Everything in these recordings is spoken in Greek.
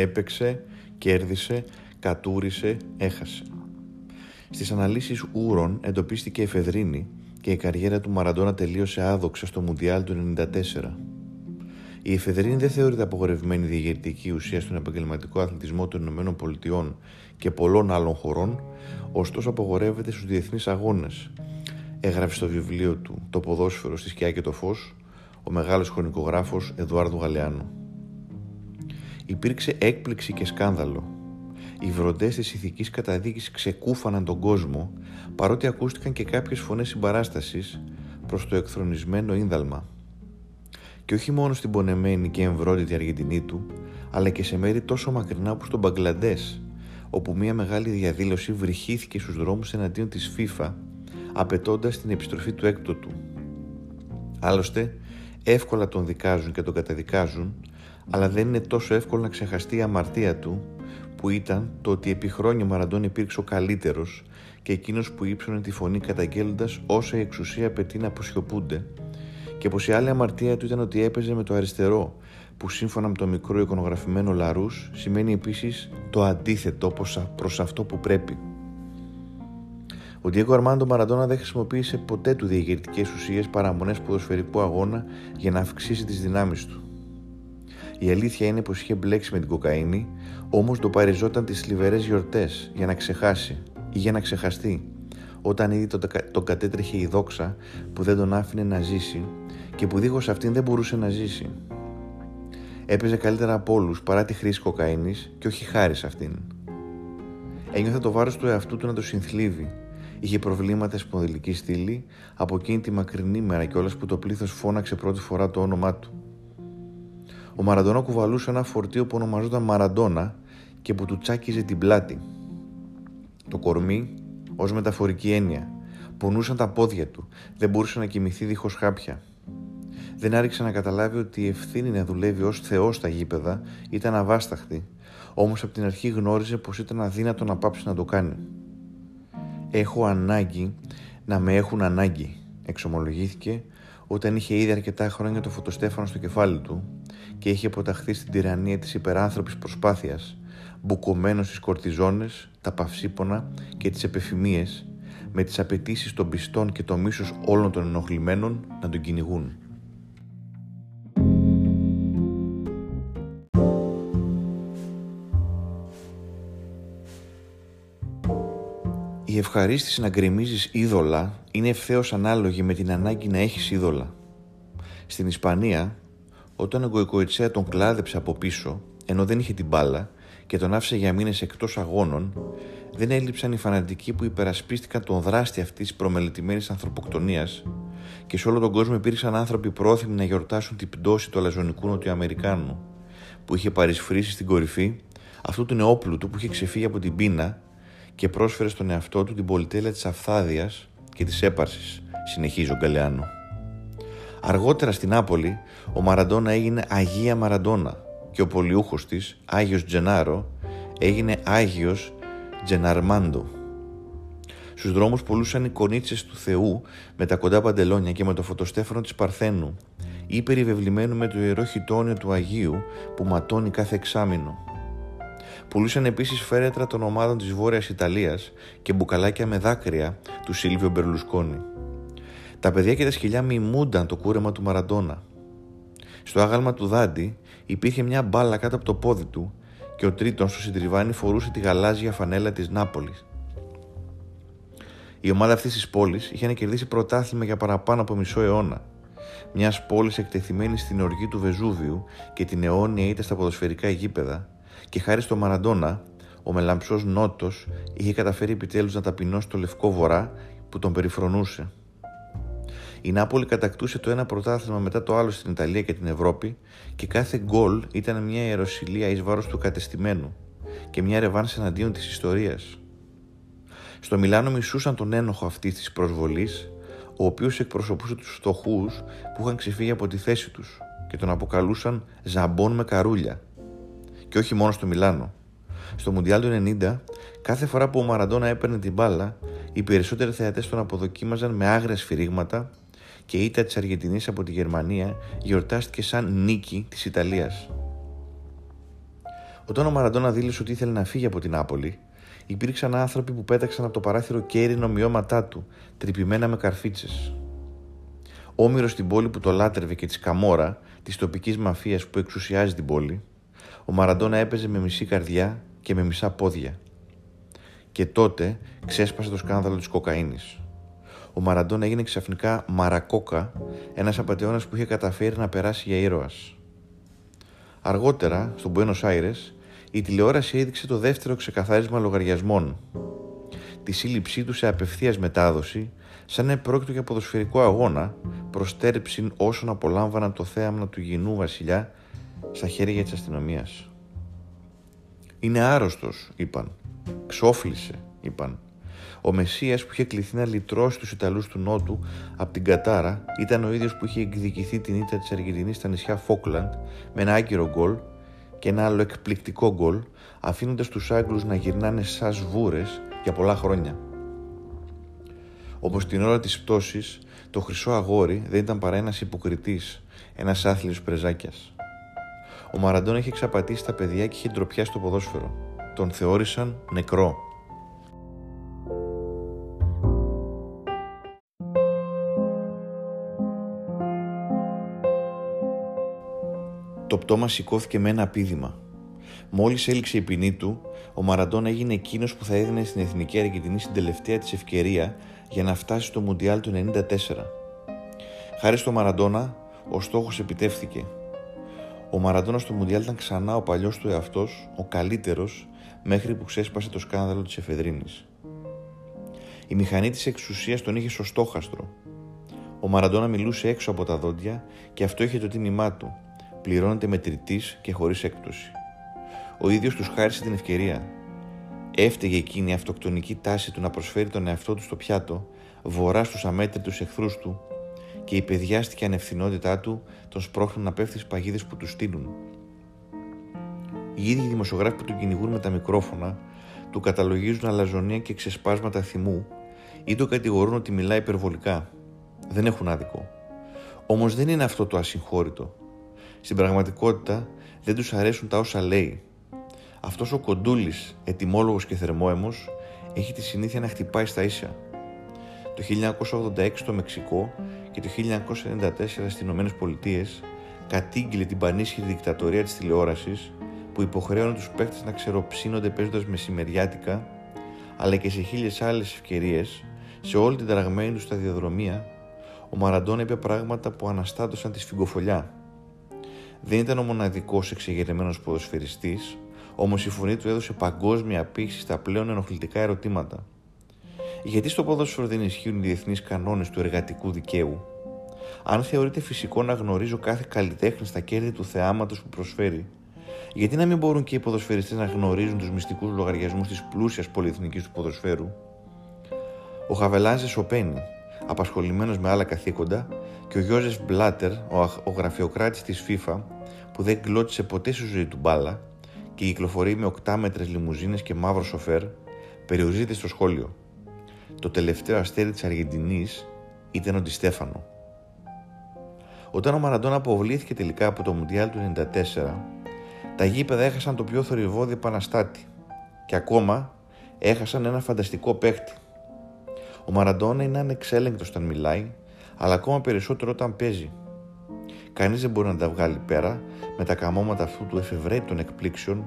Έπαιξε, κέρδισε, κατούρισε, έχασε. Στις αναλύσεις ούρων εντοπίστηκε εφεδρίνη και η καριέρα του Μαραντόνα τελείωσε άδοξα στο Μουντιάλ του 1994. Η εφεδρίνη δεν θεωρείται απογορευμένη διαγερτική ουσία στον επαγγελματικό αθλητισμό των ΗΠΑ και πολλών άλλων χωρών, ωστόσο απογορεύεται στους διεθνείς αγώνες. Έγραψε στο βιβλίο του «Το ποδόσφαιρο στη σκιά και το φως» ο μεγάλος χρονικογράφος Εδουάρδου Γαλεάνου. Υπήρξε έκπληξη και σκάνδαλο. Οι βροντές της ηθικής καταδίκης ξεκούφαναν τον κόσμο, παρότι ακούστηκαν και κάποιες φωνές συμπαράστασης προς το εκθρονισμένο ίνδαλμα. Και όχι μόνο στην πονεμένη και εμβρόντιτη Αργεντινή του, αλλά και σε μέρη τόσο μακρινά όπως το Μπαγκλαντές, όπου μια μεγάλη διαδήλωση βρυχήθηκε στους δρόμους εναντίον της FIFA, απαιτώντας την επιστροφή του έκτοτου. Άλλωστε, εύκολα τον δικάζουν και τον καταδικάζουν, αλλά δεν είναι τόσο εύκολο να ξεχαστεί η αμαρτία του, που ήταν το ότι επί χρόνια ο Μαραντών υπήρξε ο καλύτερος και εκείνος που ύψωνε τη φωνή καταγγέλλοντας όσα η εξουσία απαιτεί να αποσιωπούνται, και πως η άλλη αμαρτία του ήταν ότι έπαιζε με το αριστερό, που σύμφωνα με το μικρό εικονογραφημένο Λαρούς σημαίνει επίσης το αντίθετο προς αυτό που πρέπει. Ο Ντιέγκο Αρμάντο Μαραντόνα δεν χρησιμοποίησε ποτέ του διηγητικέ ουσίες παραμονές ποδοσφαιρικού αγώνα για να αυξήσει τις δυνάμεις του. Η αλήθεια είναι πως είχε μπλέξει με την κοκαίνη, όμως το παριζόταν τις θλιβερές γιορτές για να ξεχάσει ή για να ξεχαστεί, όταν ήδη τον, τον κατέτρεχε η δόξα που δεν τον άφηνε να ζήσει και που δίχως αυτήν δεν μπορούσε να ζήσει. Έπαιζε καλύτερα από όλους παρά τη χρήση κοκαίνης και όχι χάρη σε αυτήν. Ένιωθε το βάρος του εαυτού του να το συνθλίβει Είχε προβλήματα σπονδυλική στήλη από εκείνη τη μακρινή μέρα κιόλας που το πλήθος φώναξε πρώτη φορά το όνομά του. Ο Μαραντόνα κουβαλούσε ένα φορτίο που ονομαζόταν Μαραντόνα και που του τσάκιζε την πλάτη. Το κορμί ως μεταφορική έννοια. Πονούσαν τα πόδια του, δεν μπορούσε να κοιμηθεί δίχως χάπια. Δεν άρχισε να καταλάβει ότι η ευθύνη να δουλεύει ως Θεός στα γήπεδα ήταν αβάσταχτη, όμως από την αρχή γνώριζε πως ήταν αδύνατο να πάψει να το κάνει. Έχω ανάγκη να με έχουν ανάγκη, εξομολογήθηκε όταν είχε ήδη αρκετά χρόνια το φωτοστέφανο στο κεφάλι του και είχε αποταχθεί στην τυραννία της υπεράνθρωπης προσπάθειας, μπουκωμένος στις κορτιζόνες, τα παυσίπονα και τις επεφημίες, με τις απαιτήσεις των πιστών και το μίσος όλων των ενοχλημένων να τον κυνηγούν. Ευχαρίστηση να γκρεμίζεις είδωλα είναι ευθέως ανάλογη με την ανάγκη να έχεις είδωλα. Στην Ισπανία, όταν ο Γκοϊκοετσέα τον κλάδεψε από πίσω, ενώ δεν είχε την μπάλα και τον άφησε για μήνες εκτός αγώνων, δεν έλειψαν οι φανατικοί που υπερασπίστηκαν τον δράστη αυτής της προμελετημένη ανθρωποκτονίας και σε όλο τον κόσμο υπήρξαν άνθρωποι πρόθυμοι να γιορτάσουν την πτώση του αλαζονικού Νοτιοαμερικάνου, που είχε παρισφρήσει στην κορυφή αυτού του νεόπλου του που είχε ξεφύγει από την πείνα και πρόσφερε στον εαυτό του την πολυτέλεια της αφθάδιας και της έπαρσης, συνεχίζει ο Γκαλεάνο. Αργότερα στην Νάπολη, ο Μαραντόνα έγινε Αγία Μαραντόνα και ο πολιούχος της, Άγιος Τζενάρο, έγινε Άγιος Τζεναρμάντο. Στους δρόμους πουλούσαν οι κονίτσες του Θεού με τα κοντά παντελόνια και με το φωτοστέφανο της Παρθένου ή περιβεβλημένου με το ιερό χιτόνιο του Αγίου που ματώνει κάθε εξάμηνο. Πουλούσαν επίσης φέρετρα των ομάδων της Βόρειας Ιταλίας και μπουκαλάκια με δάκρυα του Σίλβιο Μπερλουσκόνη. Τα παιδιά και τα σκυλιά μιμούνταν το κούρεμα του Μαραντόνα. Στο άγαλμα του Δάντη υπήρχε μια μπάλα κάτω από το πόδι του και ο τρίτον στο συντριβάνι φορούσε τη γαλάζια φανέλα της Νάπολης. Η ομάδα αυτής της πόλης είχε να κερδίσει πρωτάθλημα για παραπάνω από μισό αιώνα. Μιας πόλης εκτεθειμένης στην οργή του Βεζούβιου και την αιώνια ήττα στα ποδοσφαιρικά γήπεδα, και χάρη στο Μαραντόνα, ο μελαμψός Νότος είχε καταφέρει επιτέλους να ταπεινώσει το λευκό βορρά που τον περιφρονούσε. Η Νάπολη κατακτούσε το ένα πρωτάθλημα μετά το άλλο στην Ιταλία και την Ευρώπη και κάθε γκολ ήταν μια ιεροσιλία εις βάρος του κατεστημένου και μια ρεβάνση εναντίον της ιστορίας. Στο Μιλάνο μισούσαν τον ένοχο αυτής της προσβολής, ο οποίος εκπροσωπούσε τους φτωχούς που είχαν ξεφύγει από τη θέση τους και τον αποκαλούσαν «ζαμπόν με καρούλια» και όχι μόνο στο Μιλάνο. Στο Μουντιάλ του 90, κάθε φορά που ο Μαραντόνα έπαιρνε την μπάλα, οι περισσότεροι θεατές τον αποδοκίμαζαν με άγρια σφυρίγματα και η ήττα της Αργεντινής από τη Γερμανία γιορτάστηκε σαν νίκη της Ιταλίας. Όταν ο Μαραντόνα δήλωσε ότι ήθελε να φύγει από την Νάπολη, υπήρξαν άνθρωποι που πέταξαν από το παράθυρο κέρινο μειώματά του, τρυπημένα με καρφίτσες. Όμοιρο στην πόλη που το λάτρευε και της Καμόρα, της τοπικής μαφίας που εξουσιάζει την πόλη, ο Μαραντόνα έπαιζε με μισή καρδιά και με μισά πόδια. Και τότε ξέσπασε το σκάνδαλο της κοκαίνης. Ο Μαραντόνα έγινε ξαφνικά Μαρακόκα, ένας απαταιώνας που είχε καταφέρει να περάσει για ήρωας. Αργότερα, στον Buenos Aires, η τηλεόραση έδειξε το δεύτερο ξεκαθάρισμα λογαριασμών. Τη σύλληψή του σε απευθείας μετάδοση, σαν να πρόκειται για ποδοσφαιρικό αγώνα, προστέρεψην όσων απολάμβαναν το θέαμα του γινού βασιλιά στα χέρια της αστυνομίας. Είναι άρρωστος, είπαν. Ξόφλησε, είπαν. Ο Μεσσίας που είχε κληθεί να λυτρώσει τους Ιταλούς του Νότου από την Κατάρα ήταν ο ίδιος που είχε εκδικηθεί την ήττα της Αργεντινής στα νησιά Φόκλαντ με ένα άγκυρο γκολ και ένα άλλο εκπληκτικό γκολ, αφήνοντας τους Άγγλους να γυρνάνε σαν βούρε για πολλά χρόνια. Όπως την ώρα της πτώσης, το χρυσό αγόρι δεν ήταν παρά ένας υποκριτής, ένας άθλιος πρεζάκιας. Ο Μαραντών είχε εξαπατήσει τα παιδιά και είχε ντροπιάσει το ποδόσφαιρο. Τον θεώρησαν νεκρό. Το πτώμα σηκώθηκε με ένα πίδημα. Μόλις έληξε η ποινή του, ο Μαραντών έγινε εκείνος που θα έδινε στην Εθνική Αργεντινή στην τελευταία της ευκαιρία για να φτάσει στο Μουντιάλ του 1994. Χάρη στο Μαραντόνα, ο στόχος επιτεύχθηκε. Ο Μαραντόνα στο Μουντιάλ ήταν ξανά ο παλιός του εαυτός, ο καλύτερος, μέχρι που ξέσπασε το σκάνδαλο της Εφεδρίνης. Η μηχανή της εξουσίας τον είχε στο στόχαστρο. Ο Μαραντόνα μιλούσε έξω από τα δόντια και αυτό είχε το τίμημά του, πληρώνεται μετρητής και χωρίς έκπτωση. Ο ίδιος τους χάρισε την ευκαιρία. Έφταιγε εκείνη η αυτοκτονική τάση του να προσφέρει τον εαυτό του στο πιάτο, βορρά στους αμέτρητους εχθρούς του, και η παιδιάστηκε ανευθυνότητά του τον σπρώχνουν να πέφτει στις παγίδες που τους στείλουν. Οι ίδιοι δημοσιογράφοι που τον κυνηγούν με τα μικρόφωνα του καταλογίζουν αλαζονία και ξεσπάσματα θυμού ή το κατηγορούν ότι μιλάει υπερβολικά. Δεν έχουν άδικο. Όμως δεν είναι αυτό το ασυγχώρητο. Στην πραγματικότητα δεν τους αρέσουν τα όσα λέει. Αυτός ο κοντούλης, ετοιμόλογος και θερμόαιμος, έχει τη συνήθεια να χτυπάει στα ίσια. Το 1986 στο Μεξικό και το 1994 στις Ηνωμένες Πολιτείες κατήγγειλε την πανίσχυρη δικτατορία της τηλεόρασης που υποχρέωνε τους παίκτες να ξεροψύνονται παίζοντας μεσημεριάτικα αλλά και σε χίλιες άλλες ευκαιρίες σε όλη την τραγμένη του σταδιοδρομία ο Μαραντών είπε πράγματα που αναστάτωσαν τη σφιγγοφολιά δεν ήταν ο μοναδικός εξεγερεμένος ποδοσφαιριστής, όμως η φωνή του έδωσε παγκόσμια πίξη στα πλέον ενοχλητικά ερωτήματα. Γιατί στο ποδόσφαιρο δεν ισχύουν οι διεθνείς κανόνες του εργατικού δικαίου, αν θεωρείται φυσικό να γνωρίζω κάθε καλλιτέχνη στα κέρδη του θεάματος που προσφέρει, γιατί να μην μπορούν και οι ποδοσφαιριστές να γνωρίζουν τους μυστικούς λογαριασμούς της πλούσιας πολυεθνικής του ποδοσφαίρου; Ο Χαβελάζε σωπαίνει, απασχολημένος με άλλα καθήκοντα, και ο Γιώζεφ Μπλάτερ, ο, ο γραφειοκράτης της FIFA, που δεν κλώτησε ποτέ στη ζωή του μπάλα και κυκλοφορεί με οκτάμετρες λιμουζίνες και μαύρο σοφέρ, περιορίζεται στο σχόλιο. Το τελευταίο αστέρι της Αργεντινής ήταν ο Στέφανο. Όταν ο Μαραντών αποβλήθηκε τελικά από το Μουντιάλ του 1994, τα γήπεδα έχασαν το πιο θορυβόδη επαναστάτη και ακόμα έχασαν ένα φανταστικό παίχτη. Ο Μαραντόνα είναι ανεξέλεγκτος όταν μιλάει αλλά ακόμα περισσότερο όταν παίζει. Κανείς δεν μπορεί να τα βγάλει πέρα με τα καμώματα αυτού του εφευρέτων εκπλήξεων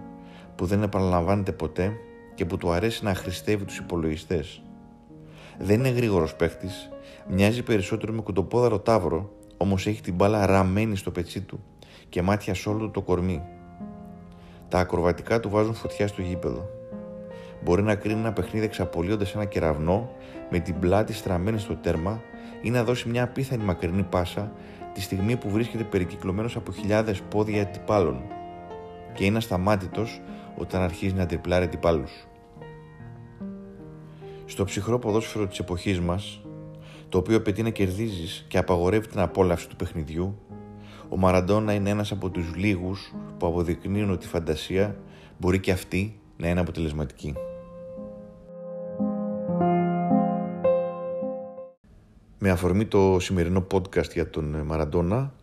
που δεν επαναλαμβάνεται ποτέ και που του αρέσει να χρηστεύει τους υπολογιστές. Δεν είναι γρήγορος παίχτης, μοιάζει περισσότερο με κουτοπόδαρο τάβρο, όμως έχει την μπάλα ραμμένη στο πετσί του και μάτια σ' όλο το κορμί. Τα ακροβατικά του βάζουν φωτιά στο γήπεδο. Μπορεί να κρίνει ένα παιχνίδι εξαπολύοντας ένα κεραυνό με την πλάτη στραμμένη στο τέρμα ή να δώσει μια απίθανη μακρινή πάσα τη στιγμή που βρίσκεται περικυκλωμένος από χιλιάδες πόδια αντιπάλων και είναι ασταμάτητος όταν αρχίζει να τριπλάρει αντιπάλους. Στο ψυχρό ποδόσφαιρο της εποχής μας, το οποίο απαιτεί να κερδίζεις και απαγορεύει την απόλαυση του παιχνιδιού, ο Μαραντόνα είναι ένας από τους λίγους που αποδεικνύουν ότι η φαντασία μπορεί και αυτή να είναι αποτελεσματική. Με αφορμή το σημερινό podcast για τον ε, Μαραντόνα,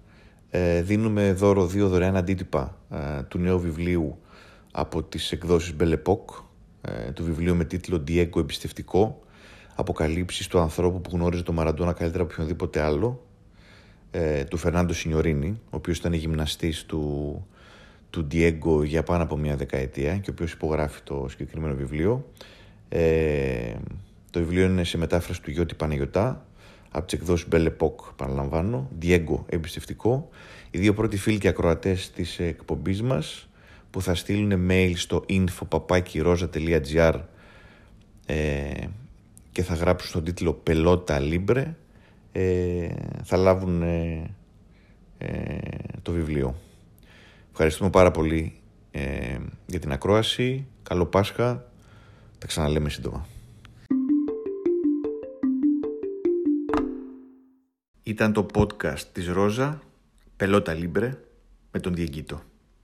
ε, δίνουμε δώρο δύο δωρεάν αντίτυπα ε, του νέου βιβλίου από τις εκδόσεις Μπελεπόκ ε, του βιβλίου με τίτλο «Diego εμπιστευτικό» αποκαλύψεις του ανθρώπου που γνώριζε τον Μαραντόνα καλύτερα από οποιονδήποτε άλλο ε, του Φερνάντο Σινιωρίνη, ο οποίος ήταν γυμναστής του, του Diego για πάνω από μια δεκαετία και ο οποίος υπογράφει το συγκεκριμένο βιβλίο. Ε, το βιβλίο είναι σε μετάφραση του Γιώτη Παναγιωτά από τις εκδόσεις Belle Epoque, παραλαμβάνω. Diego, εμπιστευτικό. Οι δύο πρώτοι φίλοι και ακροατές της εκπομπής μας που θα στείλουν mail στο info.papakiroza.gr ε, και θα γράψουν στον τίτλο Πελότα Libre ε, θα λάβουν ε, ε, το βιβλίο. Ευχαριστούμε πάρα πολύ ε, για την ακρόαση. Καλό Πάσχα. Τα ξαναλέμε σύντομα. Ήταν το podcast της Ρόζα, Πελότα Λίμπρε, με τον Διεγκύτο.